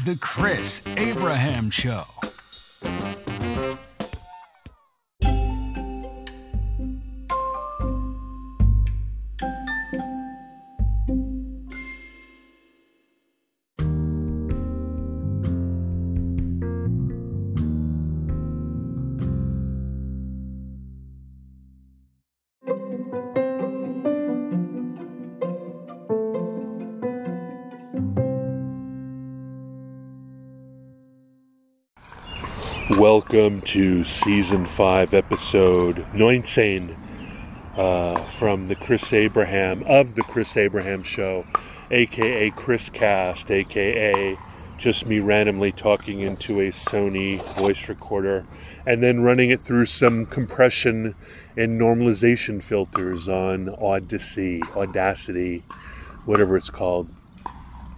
Is the Chris Abraham Show. Welcome to season five, episode 19 uh, from the Chris Abraham of the Chris Abraham Show, aka Chris Cast, aka just me randomly talking into a Sony voice recorder and then running it through some compression and normalization filters on Odyssey, Audacity, whatever it's called,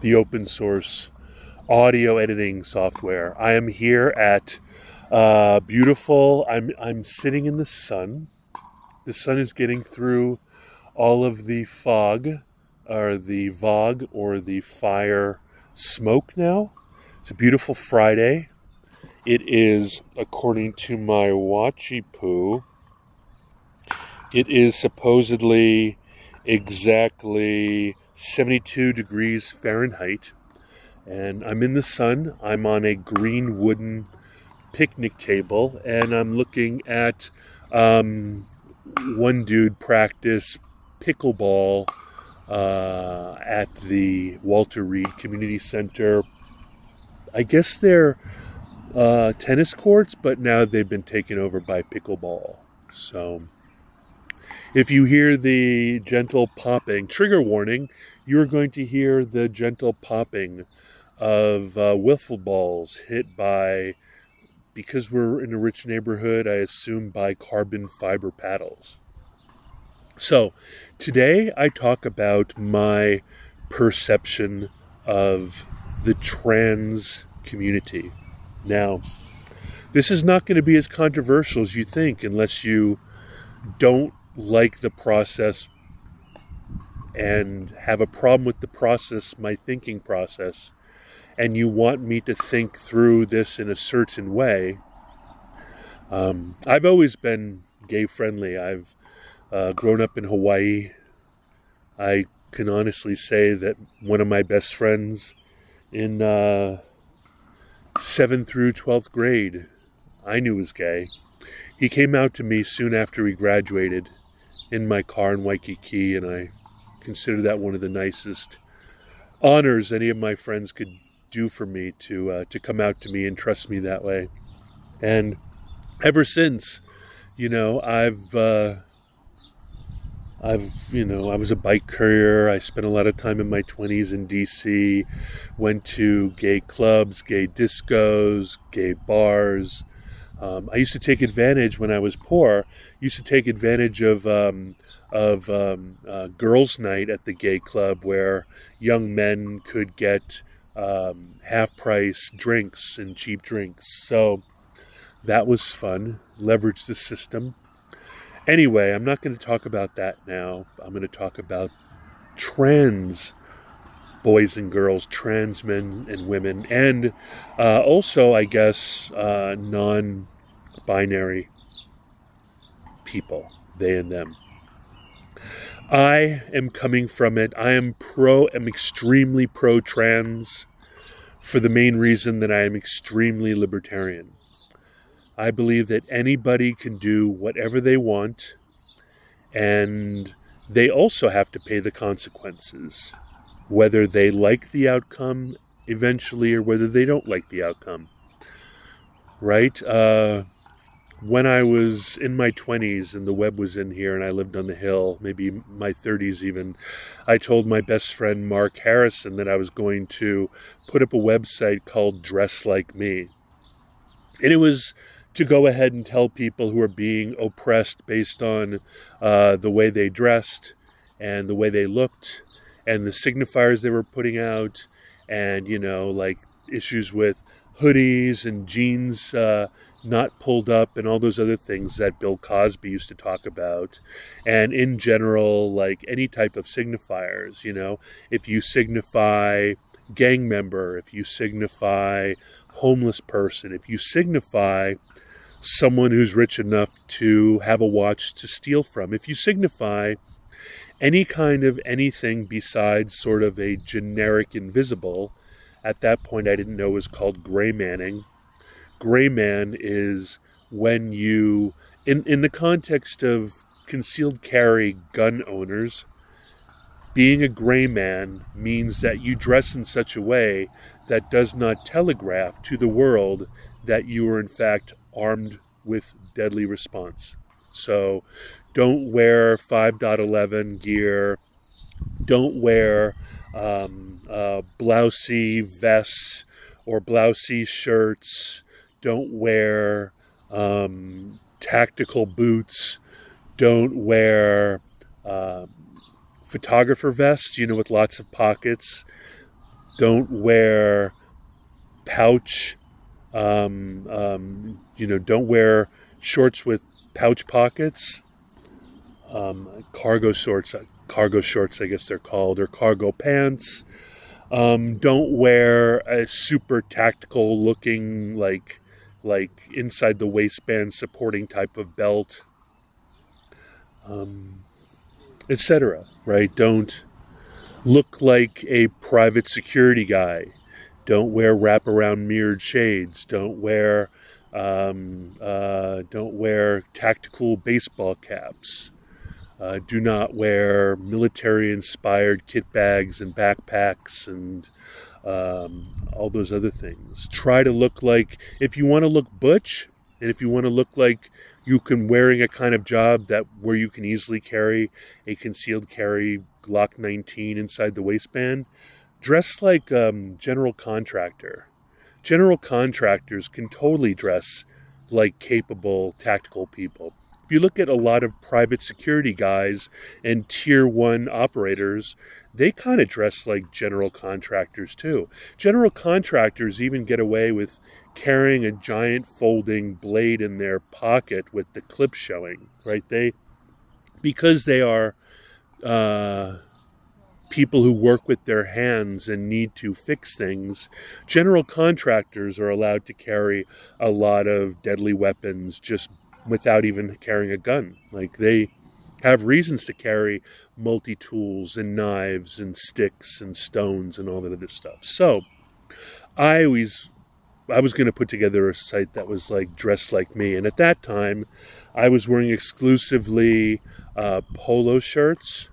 the open source audio editing software. I am here at uh, beautiful. I'm I'm sitting in the sun. The sun is getting through all of the fog, or the fog, or the fire smoke now. It's a beautiful Friday. It is, according to my watchy poo, it is supposedly exactly 72 degrees Fahrenheit. And I'm in the sun. I'm on a green wooden picnic table and I'm looking at um, one dude practice pickleball uh, at the Walter Reed Community Center. I guess they're uh, tennis courts, but now they've been taken over by pickleball. So if you hear the gentle popping, trigger warning, you're going to hear the gentle popping of uh, wiffle balls hit by because we're in a rich neighborhood, I assume by carbon fiber paddles. So, today I talk about my perception of the trans community. Now, this is not going to be as controversial as you think unless you don't like the process and have a problem with the process, my thinking process, and you want me to think through this in a certain way, um, I've always been gay friendly. I've uh, grown up in Hawaii. I can honestly say that one of my best friends in uh, 7th through 12th grade, I knew was gay. He came out to me soon after we graduated in my car in Waikiki, and I consider that one of the nicest honors any of my friends could do for me to uh, to come out to me and trust me that way. And ever since, you know, I've uh, I've you know I was a bike courier. I spent a lot of time in my twenties in D.C. Went to gay clubs, gay discos, gay bars. Um, I used to take advantage when I was poor. Used to take advantage of um, of um, uh, girls' night at the gay club, where young men could get um, half price drinks and cheap drinks. So that was fun. Leverage the system. Anyway, I'm not going to talk about that now. I'm going to talk about trans boys and girls, trans men and women, and uh, also, I guess, uh, non binary people, they and them. I am coming from it. I am pro, am extremely pro trans for the main reason that I am extremely libertarian. I believe that anybody can do whatever they want, and they also have to pay the consequences, whether they like the outcome eventually or whether they don't like the outcome. Right? Uh, when I was in my 20s and the web was in here and I lived on the hill, maybe my 30s even, I told my best friend Mark Harrison that I was going to put up a website called Dress Like Me. And it was to go ahead and tell people who are being oppressed based on uh, the way they dressed and the way they looked and the signifiers they were putting out and, you know, like issues with hoodies and jeans uh, not pulled up and all those other things that Bill Cosby used to talk about. And in general, like any type of signifiers, you know, if you signify gang member, if you signify homeless person, if you signify someone who's rich enough to have a watch to steal from, if you signify any kind of anything besides sort of a generic invisible, at that point I didn't know was called gray manning. Gray man is when you, in, in the context of concealed carry gun owners, being a gray man means that you dress in such a way that does not telegraph to the world that you are in fact armed with deadly response. So don't wear 5.11 gear, don't wear um, uh, blousy vests or blousy shirts, don't wear um, tactical boots, don't wear. Um, photographer vests, you know, with lots of pockets. Don't wear pouch, um, um, you know, don't wear shorts with pouch pockets. Um, cargo shorts, cargo shorts, I guess they're called, or cargo pants. Um, don't wear a super tactical looking, like, like inside the waistband supporting type of belt. Um, etc. Right? Don't look like a private security guy. Don't wear wraparound mirrored shades. Don't wear um, uh, don't wear tactical baseball caps. Uh, do not wear military-inspired kit bags and backpacks and um, all those other things. Try to look like if you want to look butch, and if you want to look like you can wearing a kind of job that where you can easily carry a concealed carry Glock 19 inside the waistband, dress like um, general contractor. General contractors can totally dress like capable tactical people. If you look at a lot of private security guys and tier one operators, they kind of dress like general contractors too. General contractors even get away with carrying a giant folding blade in their pocket with the clip showing, right? They, because they are uh, people who work with their hands and need to fix things, general contractors are allowed to carry a lot of deadly weapons just without even carrying a gun. Like they have reasons to carry multi tools and knives and sticks and stones and all that other stuff. So I always I was going to put together a site that was like dressed like me, and at that time, I was wearing exclusively uh, polo shirts.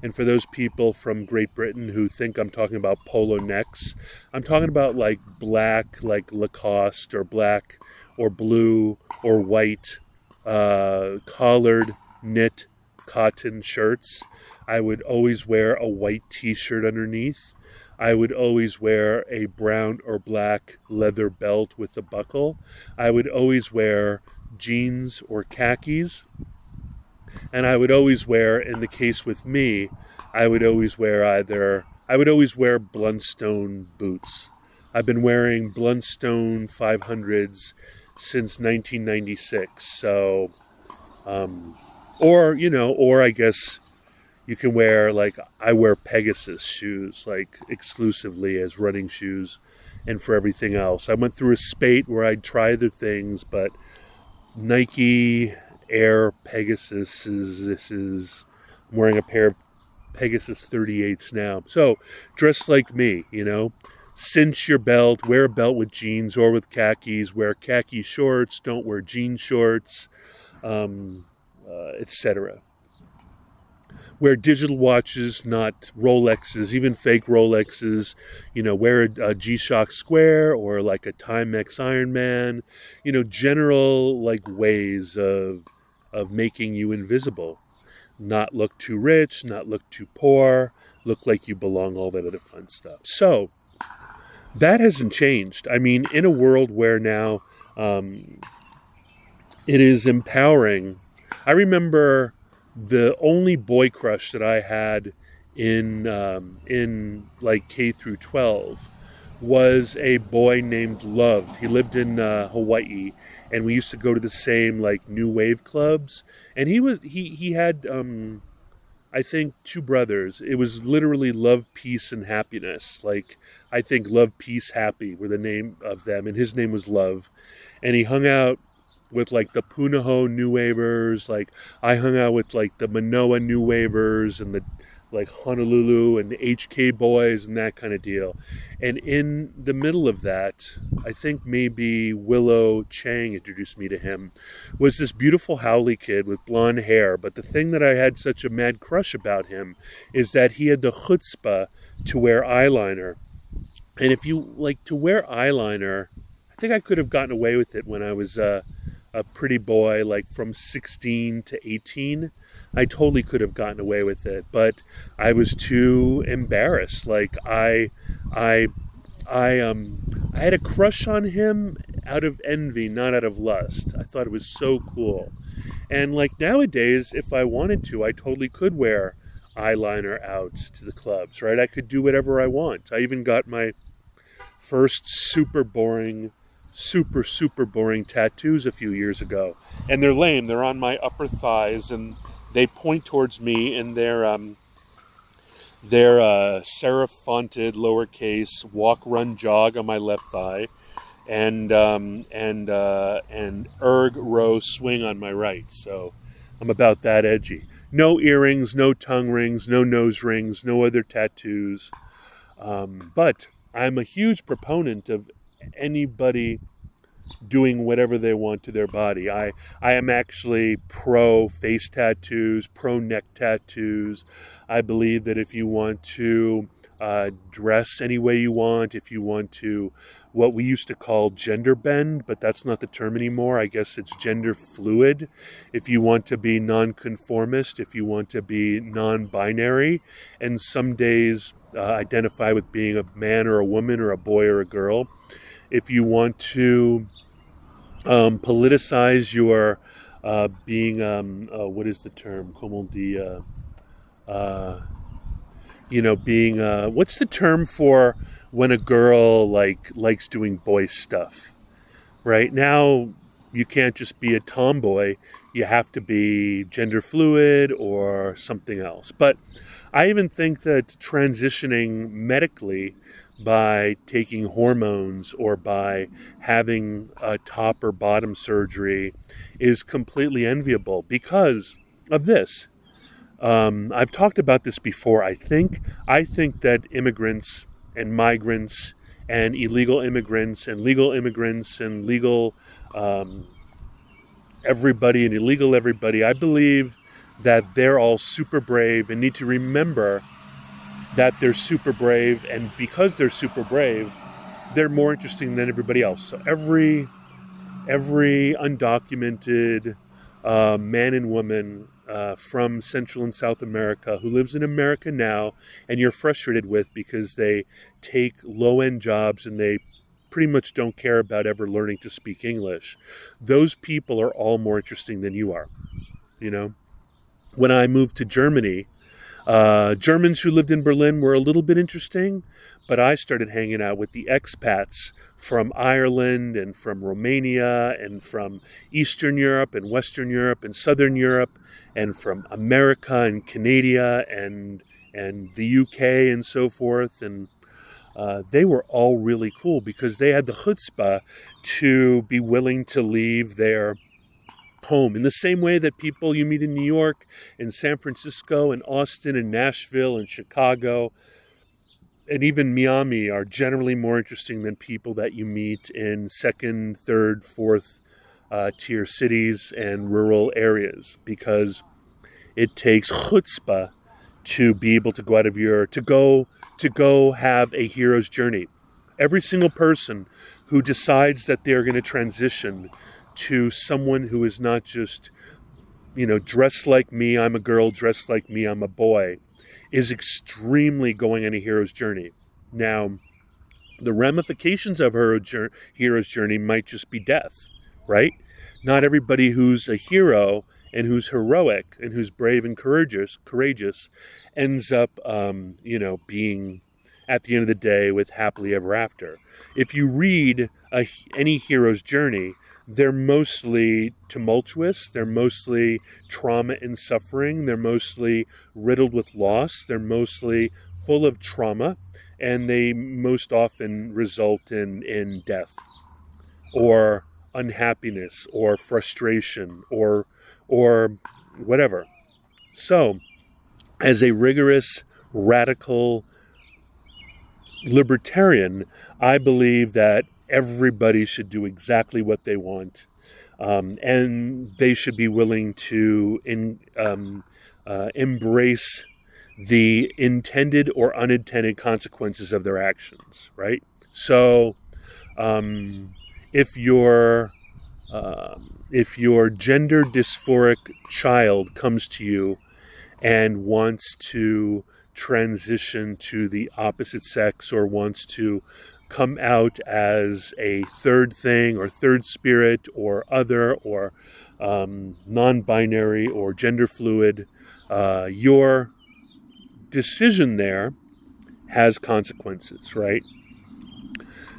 And for those people from Great Britain who think I'm talking about polo necks, I'm talking about like black, like Lacoste, or black, or blue, or white, uh, collared knit cotton shirts. I would always wear a white t shirt underneath. I would always wear a brown or black leather belt with a buckle. I would always wear jeans or khakis. And I would always wear, in the case with me, I would always wear either, I would always wear Blundstone boots. I've been wearing Blundstone 500s since 1996. So, um, or, you know, or I guess you can wear like I wear Pegasus shoes like exclusively as running shoes and for everything else. I went through a spate where I'd try other things, but Nike Air Pegasus is this is I'm wearing a pair of Pegasus 38s now. So dress like me, you know. Cinch your belt, wear a belt with jeans or with khakis, wear khaki shorts, don't wear jean shorts, um, uh, etc wear digital watches, not Rolexes, even fake Rolexes. You know, wear a, G-Shock Square or like a Timex Ironman. You know, general like ways of of making you invisible. Not look too rich, not look too poor, look like you belong, all that other fun stuff. So that hasn't changed. I mean, in a world where now um, it is empowering. I remember the only boy crush that I had in um, in like K through 12 was a boy named Love. He lived in uh, Hawaii, and we used to go to the same like new wave clubs. And he was he he had um, I think two brothers. It was literally love, peace, and happiness. Like I think love, peace, happy were the name of them, and his name was Love, and he hung out with like the Punahou New Wavers. Like I hung out with like the Manoa New Wavers and the like Honolulu and the HK Boys and that kind of deal. And in the middle of that, I think maybe Willow Chang introduced me to him, was this beautiful haole kid with blonde hair. But the thing that I had such a mad crush about him is that he had the chutzpah to wear eyeliner. And if you like to wear eyeliner, I think I could have gotten away with it when I was uh, a pretty boy, like from 16 to 18. I totally could have gotten away with it, but I was too embarrassed. Like I, I, I um, I had a crush on him out of envy, not out of lust. I thought it was so cool, and like nowadays, if I wanted to, I totally could wear eyeliner out to the clubs. Right? I could do whatever I want. I even got my first super boring super super boring tattoos a few years ago. And they're lame. They're on my upper thighs and they point towards me in their um, their uh, serif fonted lowercase walk run jog on my left thigh and um, and uh, and erg row swing on my right. So i'm about that edgy. No earrings no tongue rings no nose rings no other tattoos. Um, but i'm a huge proponent of anybody doing whatever they want to their body. I, I am actually pro face tattoos, pro neck tattoos. I believe that if you want to uh, dress any way you want, if you want to, what we used to call gender bend, but that's not the term anymore. I guess it's gender fluid. If you want to be nonconformist, if you want to be non binary, and some days uh, identify with being a man or a woman or a boy or a girl if you want to um, politicize your uh, being, um, uh, what is the term? Como the, uh, uh, you know, being, uh, what's the term for when a girl like likes doing boy stuff? Right now, you can't just be a tomboy. You have to be gender fluid or something else. But I even think that transitioning medically by taking hormones or by having a top or bottom surgery is completely enviable because of this. Um, I've talked about this before. I think I think that immigrants and migrants and illegal immigrants and legal immigrants and legal um, everybody and illegal everybody. I believe that they're all super brave and need to remember that they're super brave, and because they're super brave, they're more interesting than everybody else. So every every undocumented uh, man and woman uh, from Central and South America who lives in America now, and you're frustrated with because they take low end jobs and they pretty much don't care about ever learning to speak English. Those people are all more interesting than you are. You know, when I moved to Germany, uh, Germans who lived in Berlin were a little bit interesting, but I started hanging out with the expats from Ireland and from Romania and from Eastern Europe and Western Europe and Southern Europe and from America and Canada and and the UK and so forth. And uh, they were all really cool because they had the chutzpah to be willing to leave their home in the same way that people you meet in New York, in San Francisco, in Austin, in Nashville, in Chicago, and even Miami are generally more interesting than people that you meet in second, third, fourth uh, tier cities and rural areas because it takes chutzpah to be able to go out of your to go to go have a hero's journey. Every single person who decides that they're going to transition to someone who is not just, you know, dressed like me, I'm a girl, dressed like me, I'm a boy, is extremely going on a hero's journey. Now, the ramifications of her hero's journey might just be death, right? Not everybody who's a hero and who's heroic and who's brave and courageous, courageous, ends up, um, you know, being at the end of the day with happily ever after. If you read a, any hero's journey, they're mostly tumultuous, they're mostly trauma and suffering, they're mostly riddled with loss, they're mostly full of trauma, and they most often result in, in death or unhappiness or frustration or or whatever. So, as a rigorous radical libertarian, I believe that everybody should do exactly what they want, um, and they should be willing to in, um, uh, embrace the intended or unintended consequences of their actions. Right. So, um, if your um, if your gender dysphoric child comes to you and wants to transition to the opposite sex or wants to come out as a third thing or third spirit or other or um, non binary or gender fluid, uh, your decision there has consequences, right?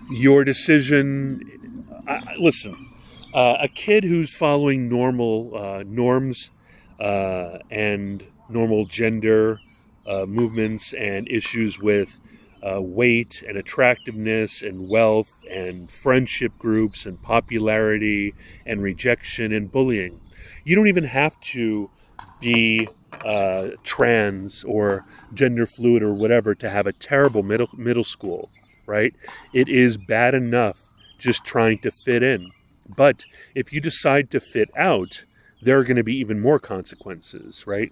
Your decision, I, listen, uh, a kid who's following normal uh, norms uh, and normal gender uh, movements and issues with uh, weight and attractiveness and wealth and friendship groups and popularity and rejection and bullying. You don't even have to be uh, trans or gender fluid or whatever to have a terrible middle middle school, right? It is bad enough just trying to fit in. But if you decide to fit out, there are going to be even more consequences, right?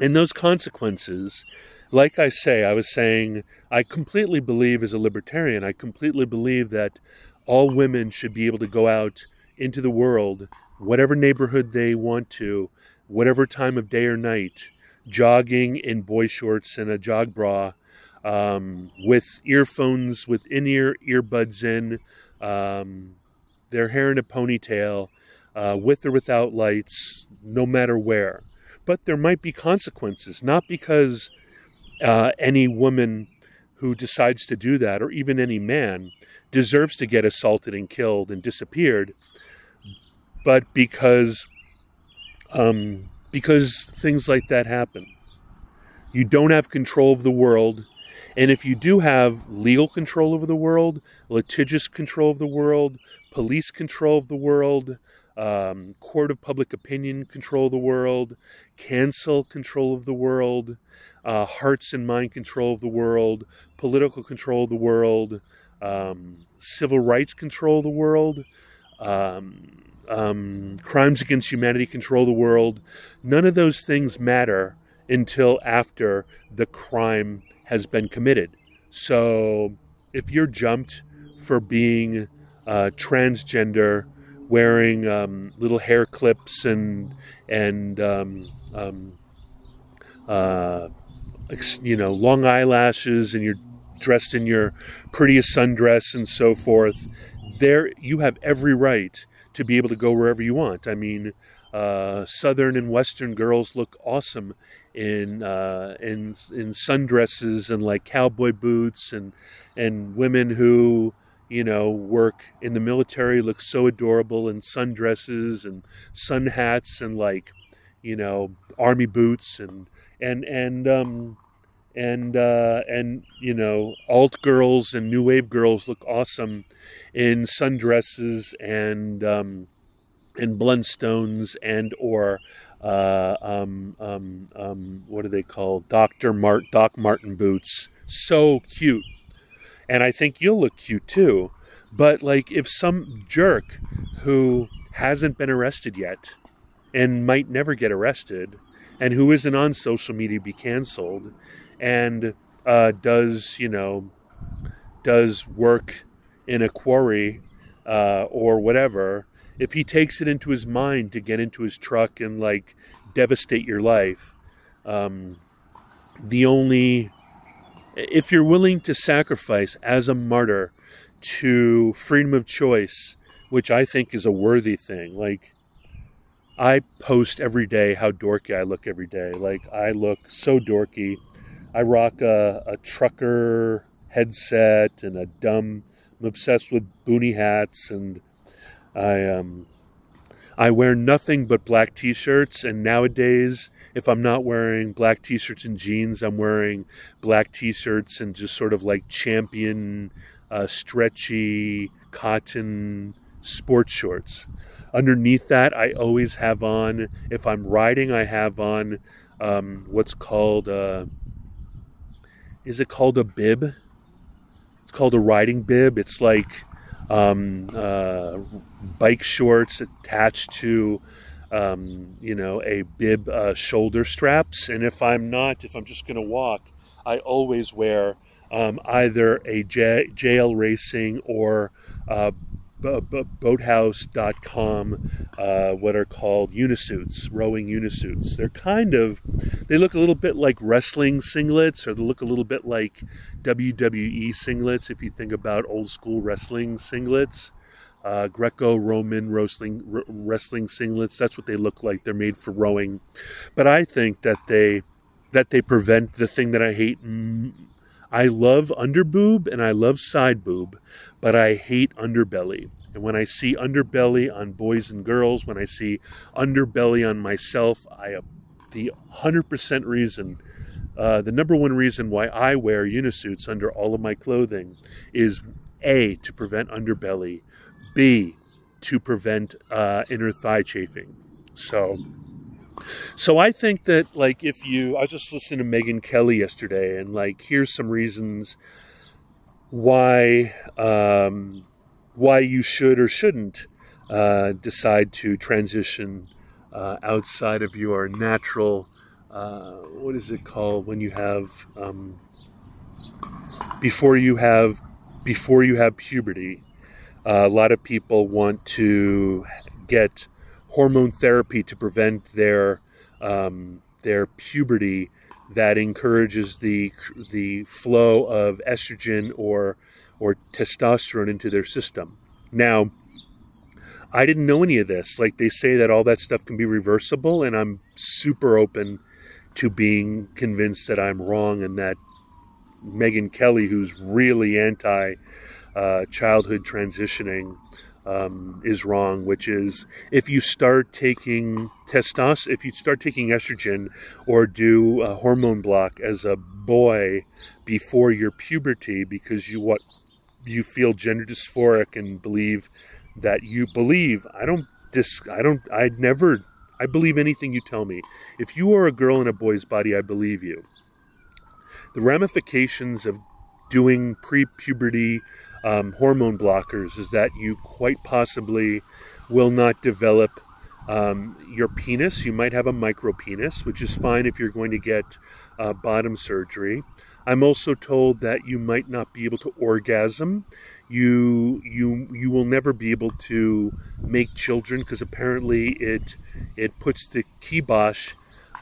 And those consequences, like I say, I was saying, I completely believe as a libertarian, I completely believe that all women should be able to go out into the world, whatever neighborhood they want to, whatever time of day or night, jogging in boy shorts and a jog bra, um, with earphones, with in ear earbuds in, um, their hair in a ponytail, uh, with or without lights, no matter where but there might be consequences, not because uh, any woman who decides to do that, or even any man, deserves to get assaulted and killed and disappeared, but because um, because things like that happen. You don't have control of the world. And if you do have legal control over the world, litigious control of the world, police control of the world, um, court of public opinion control of the world, cancel control of the world, uh, hearts and mind control of the world, political control of the world, um, civil rights control of the world, um, um crimes against humanity control the world. None of those things matter until after the crime has been committed. So if you're jumped for being uh, transgender, wearing um, little hair clips and and um, um, uh, you know long eyelashes, and you're dressed in your prettiest sundress and so forth. There, you have every right to be able to go wherever you want. I mean, uh, southern and western girls look awesome in uh, in in sundresses and like cowboy boots, and and women who you know, work in the military looks so adorable in sundresses and sun hats and like, you know, army boots and and and um and uh, and you know, alt girls and new wave girls look awesome in sundresses and um, and blundstones and or uh, um, um, um, what are they called? Doctor Mart Doc Martin boots. So cute and I think you'll look cute too. But like if some jerk who hasn't been arrested yet and might never get arrested and who isn't on social media be canceled and uh, does you know does work in a quarry uh, or whatever if he takes it into his mind to get into his truck and like devastate your life um, the only if you're willing to sacrifice as a martyr to freedom of choice, which I think is a worthy thing, like I post every day how dorky I look every day. Like I look so dorky. I rock a, a trucker headset and a dumb. I'm obsessed with boonie hats, and I um, I wear nothing but black T-shirts. And nowadays, if I'm not wearing black T-shirts and jeans, I'm wearing black T-shirts and just sort of like champion, uh, stretchy cotton sports shorts. Underneath that, I always have on. If I'm riding, I have on um, what's called. A, is it called a bib? It's called a riding bib. It's like um, uh, bike shorts attached to, um, you know, a bib uh, shoulder straps. And if I'm not, if I'm just going to walk, I always wear um, either a J- JL Racing or uh, boathouse.com uh, what are called unisuits, rowing unisuits. They're kind of, they look a little bit like wrestling singlets, or they look a little bit like WWE singlets if you think about old school wrestling singlets. Uh, Greco-Roman wrestling wrestling singlets. That's what they look like. They're made for rowing, but I think that they that they prevent the thing that I hate I love underboob and I love side boob, but I hate underbelly. And when I see underbelly on boys and girls, when I see underbelly on myself, I the 100% reason, uh, the number one reason why I wear unisuits under all of my clothing is A, to prevent underbelly, B, to prevent uh, inner thigh chafing. So, so I think that like if you, I just listening to Megyn Kelly yesterday, and like here's some reasons why um, why you should or shouldn't uh, decide to transition uh, outside of your natural. Uh, what is it called when you have um, before you have before you have puberty? Uh, a lot of people want to get hormone therapy to prevent their um, their puberty that encourages the the flow of estrogen or or testosterone into their system. Now, I didn't know any of this. Like they say that all that stuff can be reversible, and I'm super open to being convinced that I'm wrong and that Megyn Kelly, who's really anti uh, childhood transitioning, um, is wrong, which is if you start taking testosterone, if you start taking estrogen or do a hormone block as a boy before your puberty because you what you feel gender dysphoric and believe that you believe I don't dis I don't I never I believe anything you tell me. If you are a girl in a boy's body, I believe you. The ramifications of doing pre-puberty um, hormone blockers is that you quite possibly will not develop um, your penis. You might have a micro penis, which is fine if you're going to get uh, bottom surgery. I'm also told that you might not be able to orgasm. You you you will never be able to make children because apparently it it puts the kibosh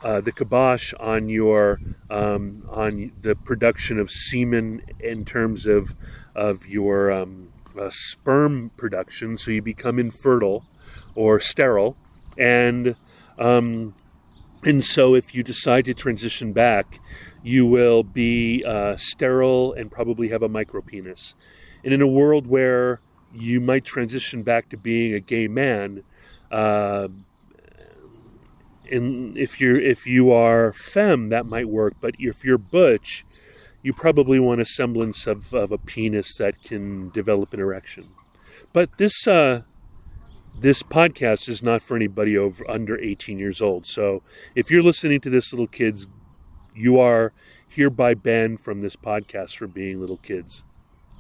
uh, the kibosh on your um, on the production of semen in terms of of your um, uh, sperm production, so you become infertile or sterile, and um, and so if you decide to transition back, you will be uh, sterile and probably have a micropenis. And in a world where you might transition back to being a gay man, uh, and if you're if you are femme, that might work. But if you're butch, you probably want a semblance of, of a penis that can develop an erection. But this uh, this podcast is not for anybody over under 18 years old. So if you're listening to this, little kids, you are hereby banned from this podcast for being little kids.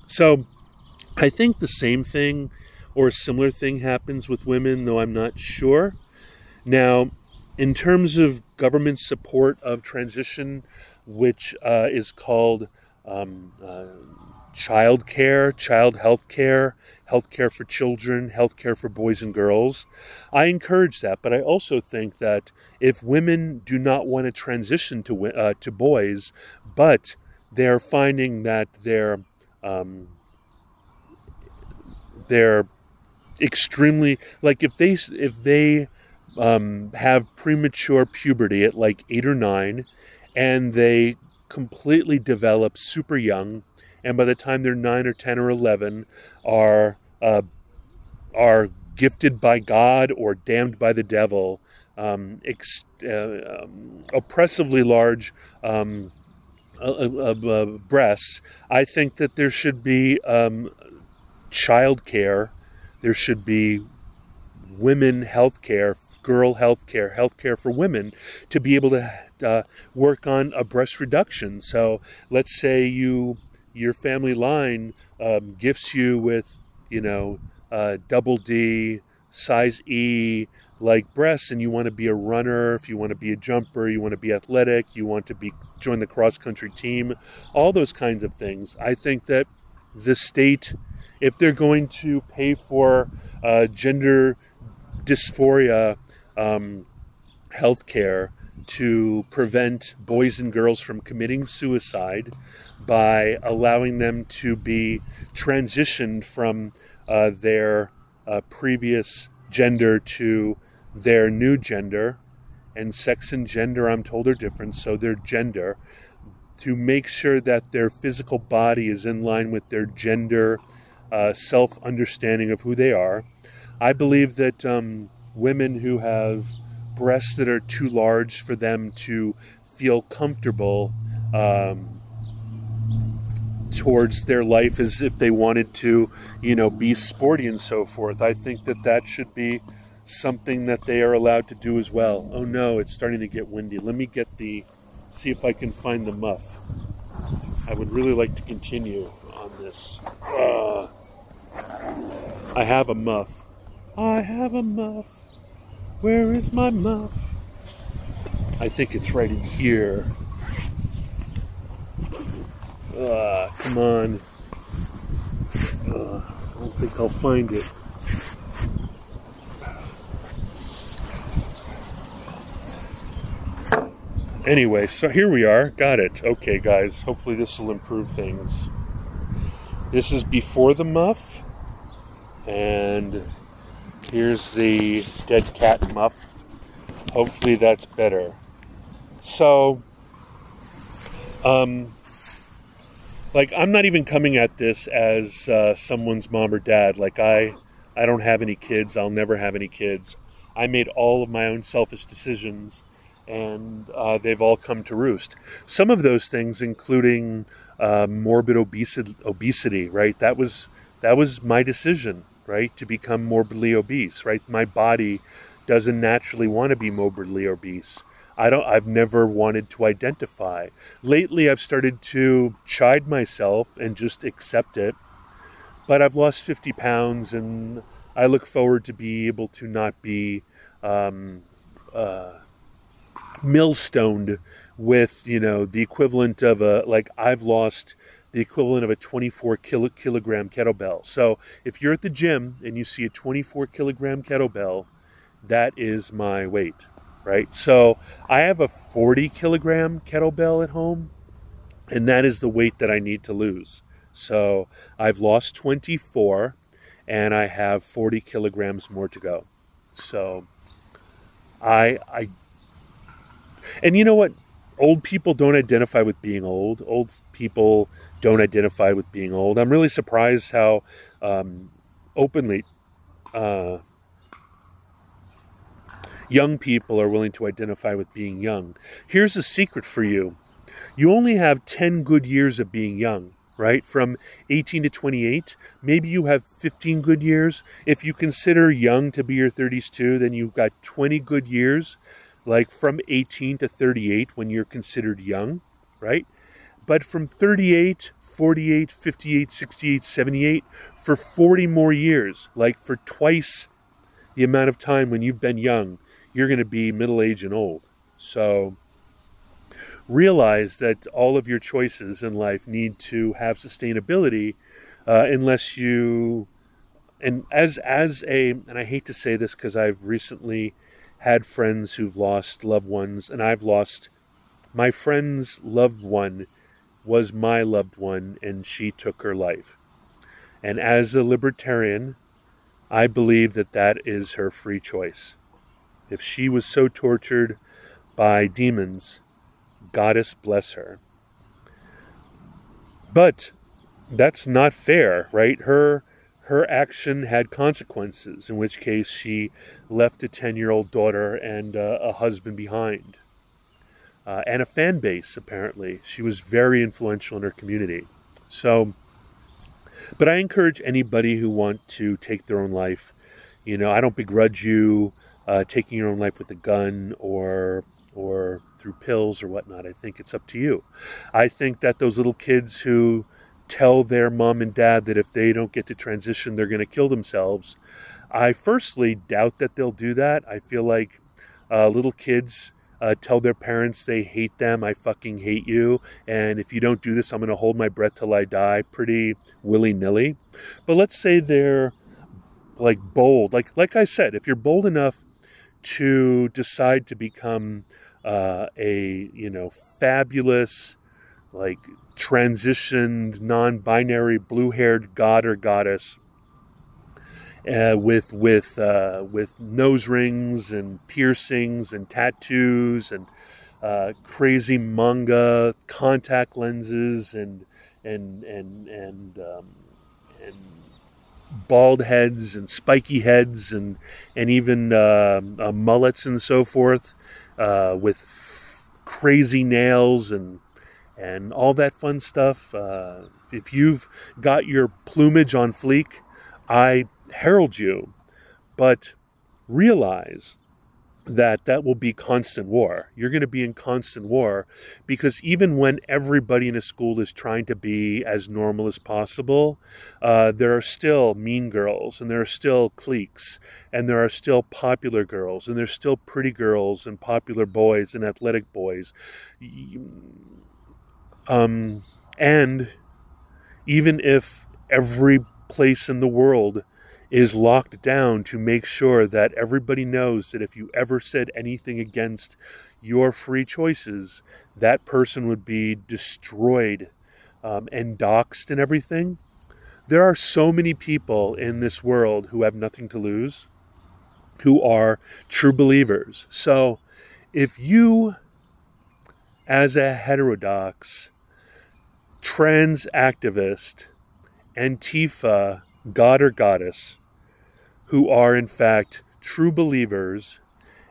So I think the same thing or a similar thing happens with women, though I'm not sure. Now, in terms of government support of transition, which uh, is called um, uh, child care, child health care, health care for children, health care for boys and girls. I encourage that, but I also think that if women do not want to transition to uh, to boys, but they're finding that they're um, they're extremely like if they if they um, have premature puberty at like eight or nine, and they completely develop super young, and by the time they're nine or ten or eleven, are uh, are gifted by God or damned by the devil, um, ex- uh, um, oppressively large um, uh, uh, uh, breasts, I think that there should be um, child care, there should be women health care, girl health care, health care for women to be able to uh, work on a breast reduction. So let's say you your family line um, gifts you with you know uh, double D, size E, like breasts, and you want to be a runner, if you want to be a jumper, you want to be athletic, you want to be join the cross country team, all those kinds of things. I think that the state, if they're going to pay for uh, gender dysphoria um, health care to prevent boys and girls from committing suicide by allowing them to be transitioned from uh, their uh, previous gender to their new gender. And sex and gender, I'm told, are different, so their gender, to make sure that their physical body is in line with their gender uh, self understanding of who they are. I believe that um, women who have breasts that are too large for them to feel comfortable um, towards their life as if they wanted to, you know, be sporty and so forth. I think that that should be something that they are allowed to do as well. Oh no, it's starting to get windy. Let me get the, see if I can find the muff. I would really like to continue on this. Uh, I have a muff. I have a muff. Where is my muff? I think it's right in here. Uh, come on. Uh, I don't think I'll find it. Anyway, so here we are. Got it. Okay, guys. Hopefully, this will improve things. This is before the muff. And here's the dead cat muff. Hopefully, that's better. So, um, like I'm not even coming at this as uh, someone's mom or dad. Like I, I don't have any kids. I'll never have any kids. I made all of my own selfish decisions and uh, they've all come to roost. Some of those things, including uh, morbid obesity, obesity, right? That was that was my decision, right, to become morbidly obese, right? My body doesn't naturally want to be morbidly obese. I don't. I've never wanted to identify. Lately, I've started to chide myself and just accept it. But I've lost 50 pounds, and I look forward to be able to not be. Um, uh, millstoned with you know the equivalent of a like I've lost the equivalent of a 24 kilo, kilogram kettlebell. So if you're at the gym and you see a 24 kilogram kettlebell, that is my weight, right? So I have a 40 kilogram kettlebell at home, and that is the weight that I need to lose. So I've lost 24, and I have 40 kilograms more to go. So I I and you know what? Old people don't identify with being old. Old people don't identify with being old. I'm really surprised how um, openly uh, young people are willing to identify with being young. Here's a secret for you you only have 10 good years of being young right? From 18 to 28, maybe you have 15 good years. If you consider young to be your 30s too, then you've got 20 good years like from 18 to 38 when you're considered young, right? But from 38, 48, 58, 68, 78 for 40 more years, like for twice the amount of time when you've been young, you're going to be middle aged and old. So realize that all of your choices in life need to have sustainability uh, unless you and as as a and I hate to say this because I've recently had friends who've lost loved ones, and I've lost my friend's loved one was my loved one, and she took her life. And as a libertarian, I believe that that is her free choice. If she was so tortured by demons, Goddess bless her. But that's not fair, right? Her her action had consequences, in which case she left a 10 year old daughter and uh, a husband behind. Uh, and a fan base, apparently. She was very influential in her community. So, but I encourage anybody who want to take their own life. You know, I don't begrudge you uh, taking your own life with a gun or or through pills or whatnot. I think it's up to you. I think that those little kids who tell their mom and dad that if they don't get to transition, they're going to kill themselves. I firstly doubt that they'll do that. I feel like uh, little kids uh, tell their parents they hate them, I fucking hate you, and if you don't do this, I'm going to hold my breath till I die, pretty willy nilly. But let's say they're like bold, like like I said, if you're bold enough to decide to become uh, a you know fabulous like transitioned, non binary, blue haired god or goddess. Uh, with with uh, with nose rings and piercings and tattoos and uh, crazy manga contact lenses and and and and um, and bald heads and spiky heads and and even uh, uh, mullets and so forth uh, with crazy nails and and all that fun stuff. If you've got your plumage on fleek, I herald you, but realize that that will be constant war. You're going to be in constant war because even when everybody in a school is trying to be as normal as possible, uh, there are still mean girls and there are still cliques and there are still popular girls and there's still pretty girls and popular boys and athletic boys. Um, and even if every place in the world is locked down to make sure that everybody knows that if you ever said anything against your free choices, that person would be destroyed um, and doxxed and everything. There are so many people in this world who have nothing to lose, who are true believers. So if you, as a heterodox, trans activist, Antifa, god or goddess, who are in fact true believers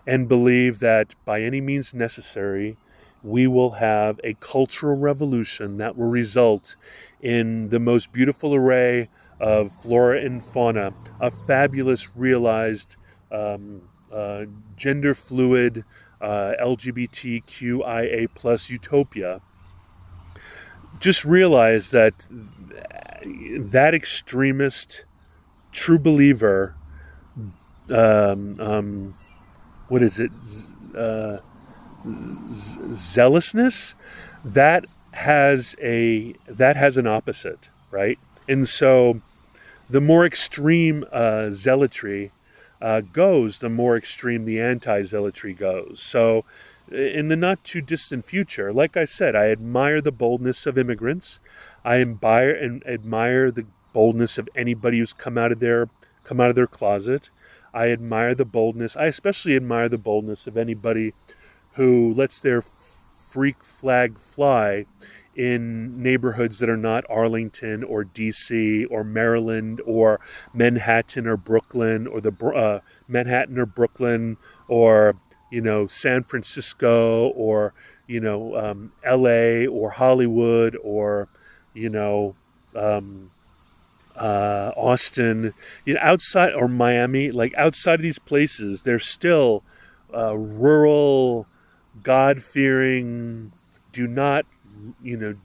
and believe that by any means necessary, we will have a cultural revolution that will result in the most beautiful array of flora and fauna, a fabulous realized um, uh, gender fluid uh, LGBTQIA plus utopia. Just realize that that extremist, true believer, um, um, what is it, uh, zealousness, that has a that has an opposite, right? And so, the more extreme uh, zealotry uh, goes, the more extreme the anti-zealotry goes. So in the not too distant future. Like I said, I admire the boldness of immigrants. I admire and admire the boldness of anybody who's come out of their come out of their closet. I admire the boldness. I especially admire the boldness of anybody who lets their freak flag fly in neighborhoods that are not Arlington or DC or Maryland or Manhattan or Brooklyn or the uh, Manhattan or Brooklyn or you know, San Francisco or, you know, um, LA or Hollywood or, you know, um, uh, Austin, you know, outside or Miami, like outside of these places, there's still uh, rural, God fearing, do not, you know,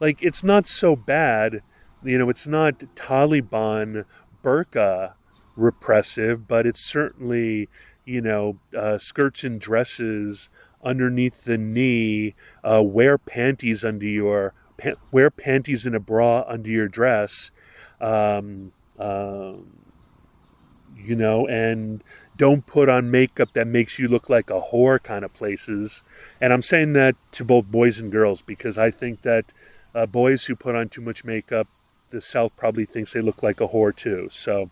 like it's not so bad. You know, it's not Taliban burqa repressive, but it's certainly you know, uh, skirts and dresses underneath the knee, uh, wear panties under your pa- wear panties and a bra under your dress, um, uh, you know, and don't put on makeup that makes you look like a whore kind of places. And I'm saying that to both boys and girls because I think that uh, boys who put on too much makeup, the South probably thinks they look like a whore too. So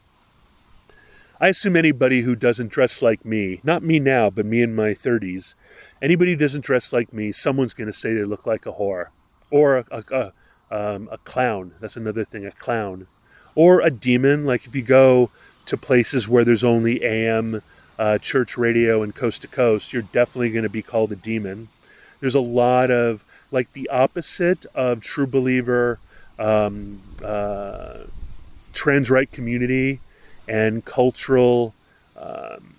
I assume anybody who doesn't dress like me, not me now, but me in my 30s, anybody who doesn't dress like me, someone's going to say they look like a whore or a, a, um, a clown. That's another thing, a clown. Or a demon, like if you go to places where there's only AM uh, church radio and coast to coast, you're definitely going to be called a demon. There's a lot of, like, the opposite of true believer, um, uh, trans right community and cultural, um,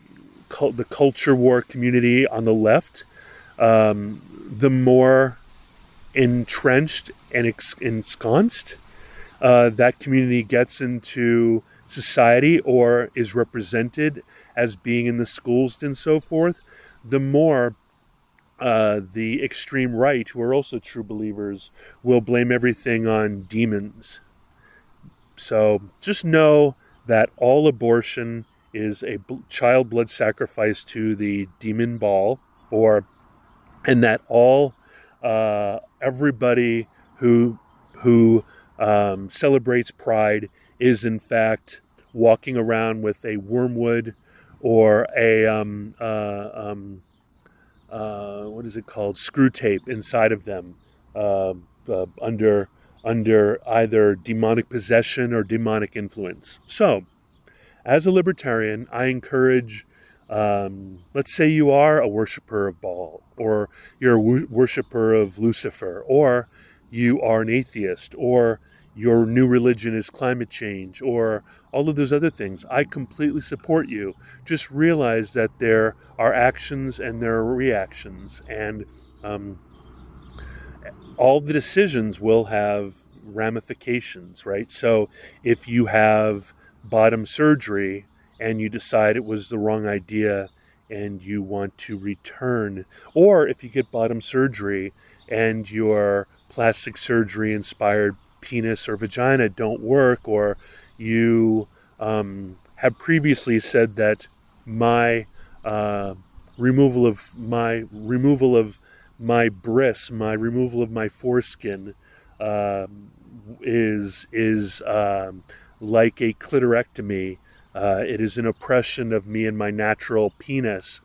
the culture war community on the left. Um, the more entrenched and ensconced uh, that community gets into society or is represented as being in the schools and so forth, the more uh, the extreme right, who are also true believers, will blame everything on demons. So just know that all abortion is a child blood sacrifice to the demon Baal, or and that all uh, everybody who who um, celebrates Pride is in fact walking around with a wormwood or a um, uh, um, uh, what is it called? Screwtape inside of them uh, uh, under under either demonic possession or demonic influence. So, as a libertarian, I encourage. Um, let's say you are a worshiper of Baal, or you're a worshiper of Lucifer, or you are an atheist, or your new religion is climate change or all of those other things. I completely support you. Just realize that there are actions and there are reactions, and um, all the decisions will have ramifications, right? So if you have bottom surgery and you decide it was the wrong idea and you want to return, or if you get bottom surgery and your plastic surgery inspired penis or vagina don't work, or you um, have previously said that my uh, removal of my removal of my bris, my removal of my foreskin, uh, is is um, like a clitorectomy. Uh, it is an oppression of me and my natural penis.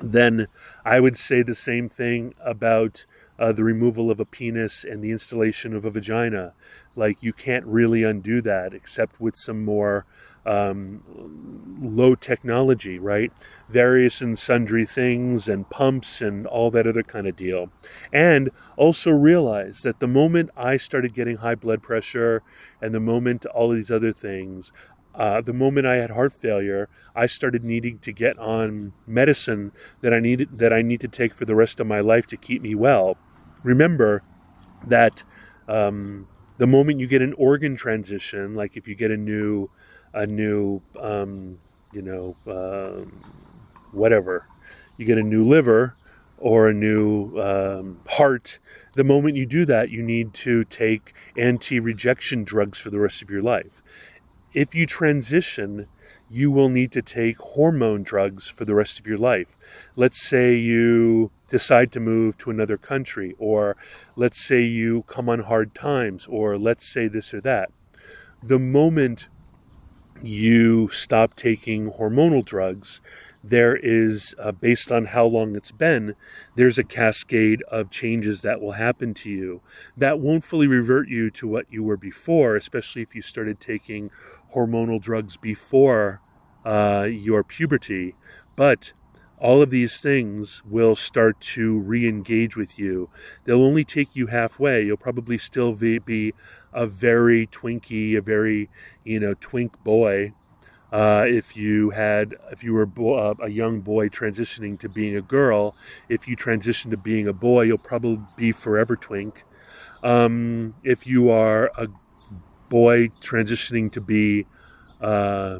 Then I would say the same thing about uh, the removal of a penis and the installation of a vagina. Like you can't really undo that except with some more um, low technology, right? Various and sundry things and pumps and all that other kind of deal. And also realize that the moment I started getting high blood pressure and the moment all of these other things, uh, the moment I had heart failure, I started needing to get on medicine that I needed that I need to take for the rest of my life to keep me well remember that um, the moment you get an organ transition, like if you get a new, a new, um, you know, uh, whatever, you get a new liver or a new um, heart, the moment you do that, you need to take anti rejection drugs for the rest of your life. If you transition, you will need to take hormone drugs for the rest of your life. Let's say you decide to move to another country, or let's say you come on hard times, or let's say this or that. The moment you stop taking hormonal drugs, there is, uh, based on how long it's been, there's a cascade of changes that will happen to you that won't fully revert you to what you were before, especially if you started taking hormonal drugs before uh, your puberty. But all of these things will start to re engage with you. They'll only take you halfway. You'll probably still be a very twinky, a very, you know, twink boy. Uh, if you had, if you were bo- uh, a young boy transitioning to being a girl, if you transition to being a boy, you'll probably be forever twink. Um, if you are a boy transitioning to be, uh,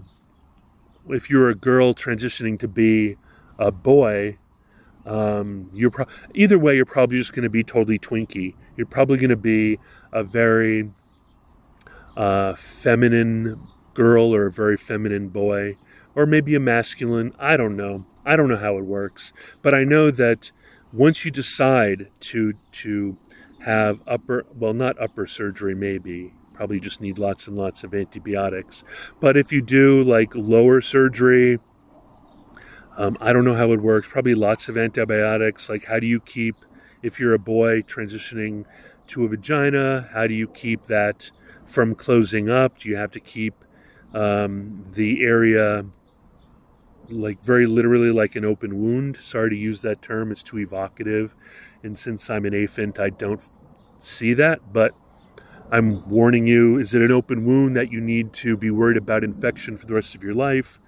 if you're a girl transitioning to be a boy, um, you're pro- either way, you're probably just going to be totally twinky. You're probably going to be a very uh, feminine girl or a very feminine boy, or maybe a masculine. I don't know. I don't know how it works, but I know that once you decide to to have upper, well, not upper surgery, maybe probably just need lots and lots of antibiotics. But if you do like lower surgery, um, I don't know how it works. Probably lots of antibiotics. Like, how do you keep, if you're a boy transitioning to a vagina? How do you keep that from closing up? Do you have to keep um, the area like very literally like an open wound? Sorry to use that term, it's too evocative. And since I'm an AFINT, I don't see that, but I'm warning you is it an open wound that you need to be worried about infection for the rest of your life?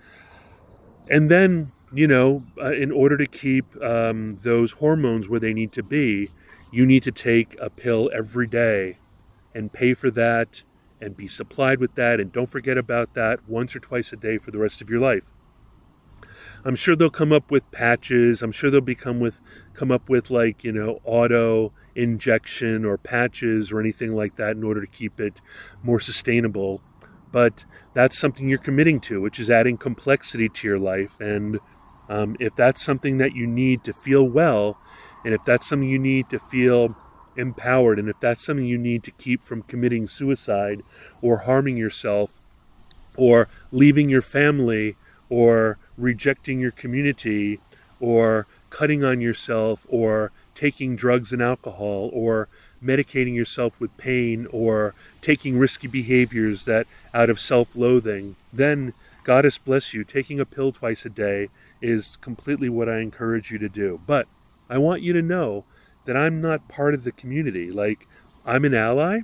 And then, you know, uh, in order to keep um, those hormones where they need to be, you need to take a pill every day and pay for that and be supplied with that. And don't forget about that once or twice a day for the rest of your life. I'm sure they'll come up with patches. I'm sure they'll become with come up with like you know auto injection or patches or anything like that in order to keep it more sustainable. But that's something you're committing to, which is adding complexity to your life. And um, if that's something that you need to feel well, and if that's something you need to feel empowered, and if that's something you need to keep from committing suicide or harming yourself or leaving your family or rejecting your community or cutting on yourself or taking drugs and alcohol or medicating yourself with pain or taking risky behaviors that out of self-loathing then goddess bless you. Taking a pill twice a day is completely what i encourage you to do. But I want you to know that I'm not part of the community. Like, I'm an ally,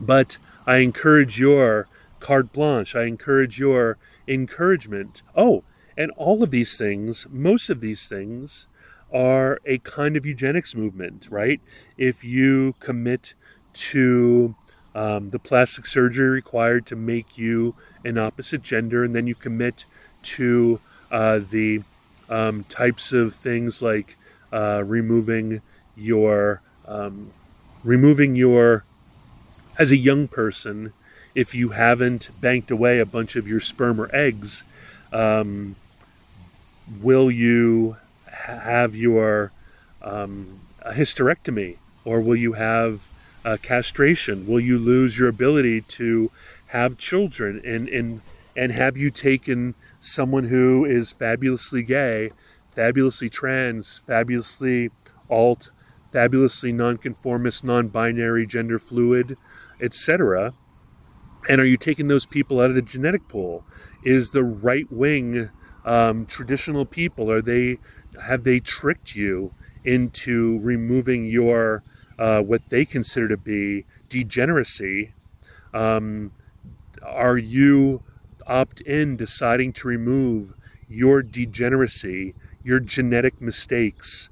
but I encourage your carte blanche. I encourage your encouragement. Oh, and all of these things, most of these things, are a kind of eugenics movement, right? If you commit to um, the plastic surgery required to make you an opposite gender, and then you commit to uh, the um, types of things like uh, removing your um, removing your as a young person if you haven't banked away a bunch of your sperm or eggs um, will you have your um, hysterectomy? Or will you have castration? Will you lose your ability to have children? And and and have you taken someone who is fabulously gay fabulously trans, fabulously alt, fabulously nonconformist, non-binary, gender fluid, etc. And are you taking those people out of the genetic pool? Is the right wing um, traditional people are they have they tricked you into removing your uh, what they consider to be degeneracy? Um, are you opt in deciding to remove your degeneracy your genetic mistakes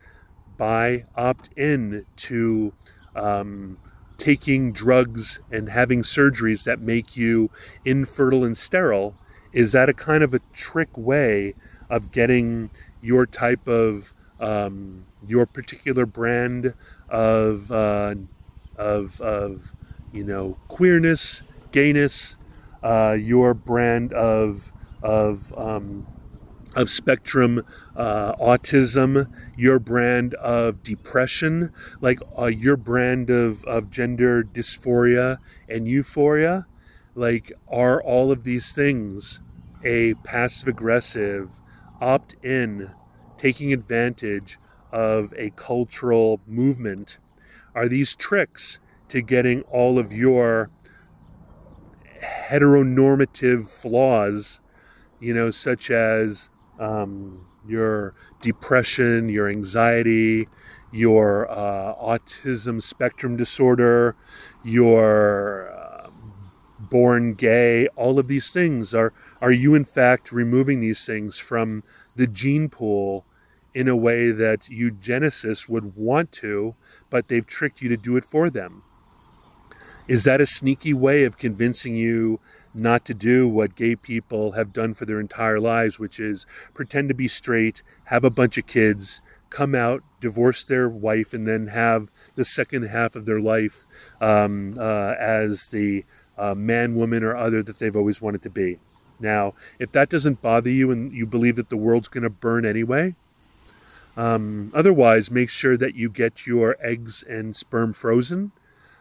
by opt in to um, taking drugs and having surgeries that make you infertile and sterile, is that a kind of a trick way of getting your type of um, your particular brand of uh, of of you know queerness, gayness, uh, your brand of of um, of spectrum uh, autism, your brand of depression, like uh, your brand of, of gender dysphoria and euphoria, like are all of these things a passive aggressive opt in, taking advantage of a cultural movement? Are these tricks to getting all of your heteronormative flaws, you know, such as um, your depression, your anxiety, your uh, autism spectrum disorder, your uh, born gay, all of these things are are you in fact removing these things from the gene pool in a way that eugenicists would want to, but they've tricked you to do it for them? Is that a sneaky way of convincing you not to do what gay people have done for their entire lives, which is pretend to be straight, have a bunch of kids, come out, divorce their wife, and then have the second half of their life um, uh, as the uh, man, woman, or other that they've always wanted to be. Now, if that doesn't bother you and you believe that the world's going to burn anyway, um, otherwise, make sure that you get your eggs and sperm frozen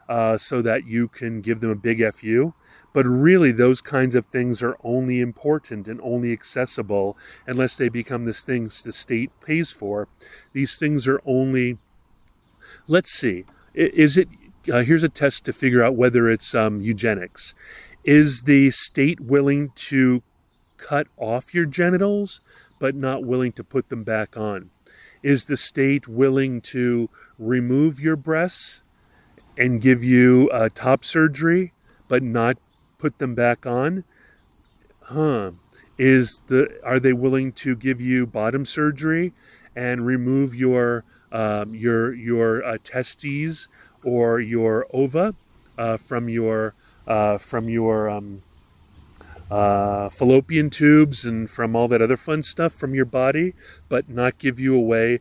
uh, so that you can give them a big FU. But really, those kinds of things are only important and only accessible unless they become this things the state pays for. These things are only, let's see, is it uh, here's a test to figure out whether it's um, eugenics. Is the state willing to cut off your genitals, but not willing to put them back on? Is the state willing to remove your breasts and give you uh, top surgery, but not put them back on? Huh. Is the are they willing to give you bottom surgery and remove your um, your your uh, testes or your ova uh, from your uh, from your um, uh, fallopian tubes and from all that other fun stuff from your body, but not give you away way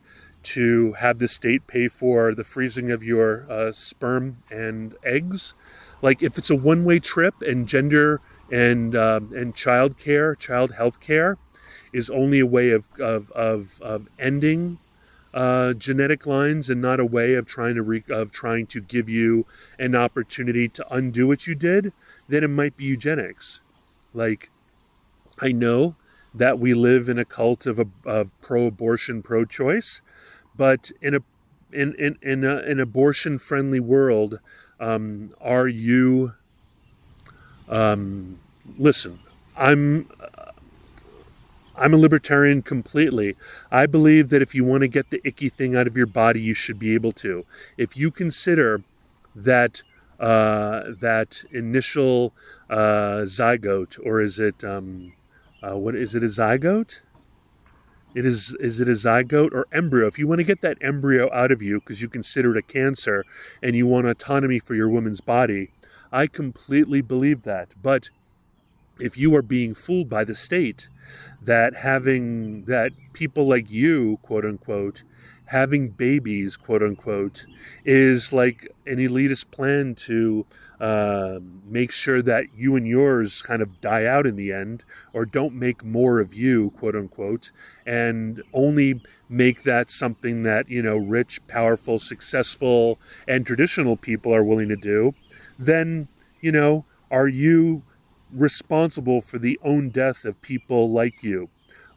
to have the state pay for the freezing of your uh, sperm and eggs. Like if it's a one-way trip and gender and um, and child care, child health care is only a way of of, of, of ending uh, genetic lines and not a way of trying to re- of trying to give you an opportunity to undo what you did, then it might be eugenics. Like, I know that we live in a cult of, a, of pro-abortion, pro-choice, but in a in in in a, an abortion-friendly world, um, are you? Um, listen, I'm I'm a libertarian completely. I believe that if you want to get the icky thing out of your body, you should be able to. If you consider that uh, that initial uh, zygote, or is it um, uh, what is it a zygote? It is is it a zygote or embryo? If you want to get that embryo out of you because you consider it a cancer and you want autonomy for your woman's body, I completely believe that. But if you are being fooled by the state that having that people like you, quote unquote, having babies, quote unquote, is like an elitist plan to uh, make sure that you and yours kind of die out in the end, or don't make more of you, quote unquote, and only make that something that you know rich, powerful, successful, and traditional people are willing to do, then you know are you responsible for the own death of people like you?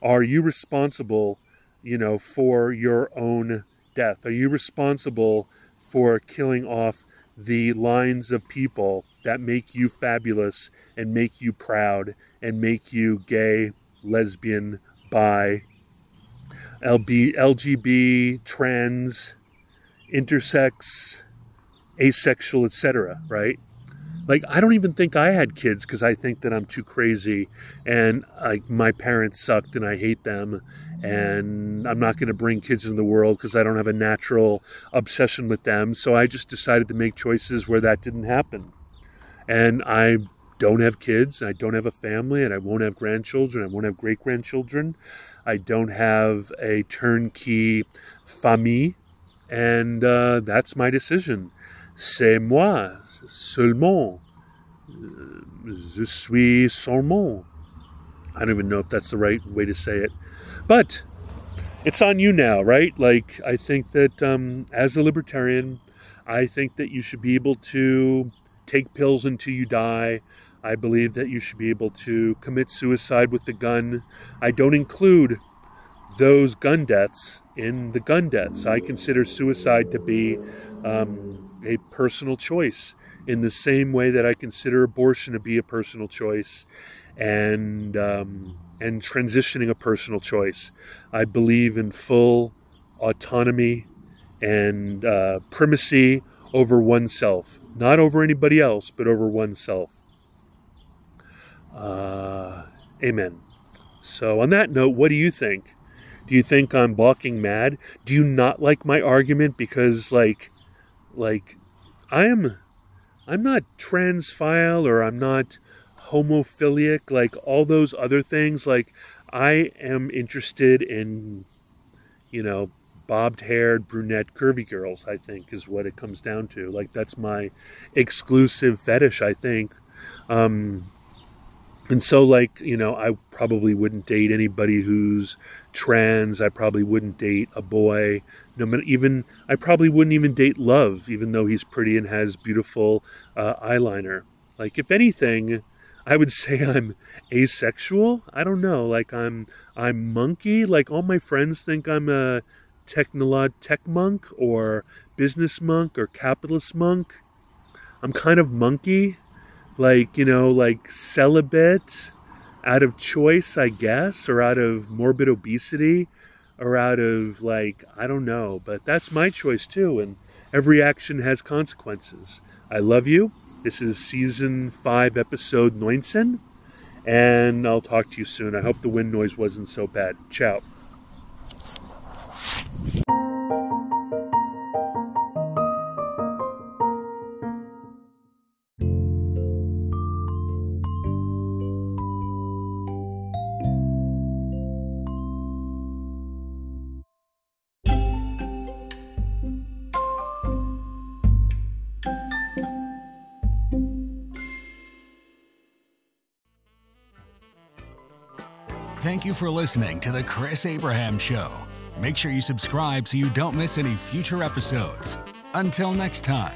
Are you responsible, you know, for your own death? Are you responsible for killing off the lines of people that make you fabulous and make you proud and make you gay, lesbian, bi, LB, LGB, trans, intersex, asexual, etc., right? like I don't even think I had kids because I think that I'm too crazy and like my parents sucked and I hate them and I'm not going to bring kids into the world because I don't have a natural obsession with them. So I just decided to make choices where that didn't happen. And I don't have kids, and I don't have a family, and I won't have grandchildren, I won't have great grandchildren. I don't have a turnkey famille, and uh, that's my decision. C'est moi seulement. Je suis seulement. I don't even know if that's the right way to say it. But it's on you now, right? Like, I think that um, as a libertarian, I think that you should be able to take pills until you die. I believe that you should be able to commit suicide with the gun. I don't include those gun deaths in the gun deaths. I consider suicide to be um, a personal choice in the same way that I consider abortion to be a personal choice and um, and transitioning a personal choice. I believe in full autonomy and uh, primacy over oneself, not over anybody else, but over oneself. Uh, amen. So, on that note, what do you think? Do you think I'm balking mad? Do you not like my argument because, like, like I am I'm not transphile or I'm not homophilic like all those other things like I am interested in you know bobbed haired brunette curvy girls I think is what it comes down to. Like that's my exclusive fetish I think. Um and so like you know i probably wouldn't date anybody who's trans. I probably wouldn't date a boy. No even i probably wouldn't even date love even though he's pretty and has beautiful uh, eyeliner. Like if anything i would say i'm asexual i don't know like i'm i'm monkey like all my friends think i'm a technolog tech monk or business monk or capitalist monk I'm kind of monkey, like, you know, like celibate out of choice, I guess, or out of morbid obesity, or out of like, I don't know, but that's my choice too. And every action has consequences. I love you. This is season five, episode 19, and I'll talk to you soon. I hope the wind noise wasn't so bad. Ciao. Thank you for listening to The Chris Abraham Show. Make sure you subscribe so you don't miss any future episodes. Until next time.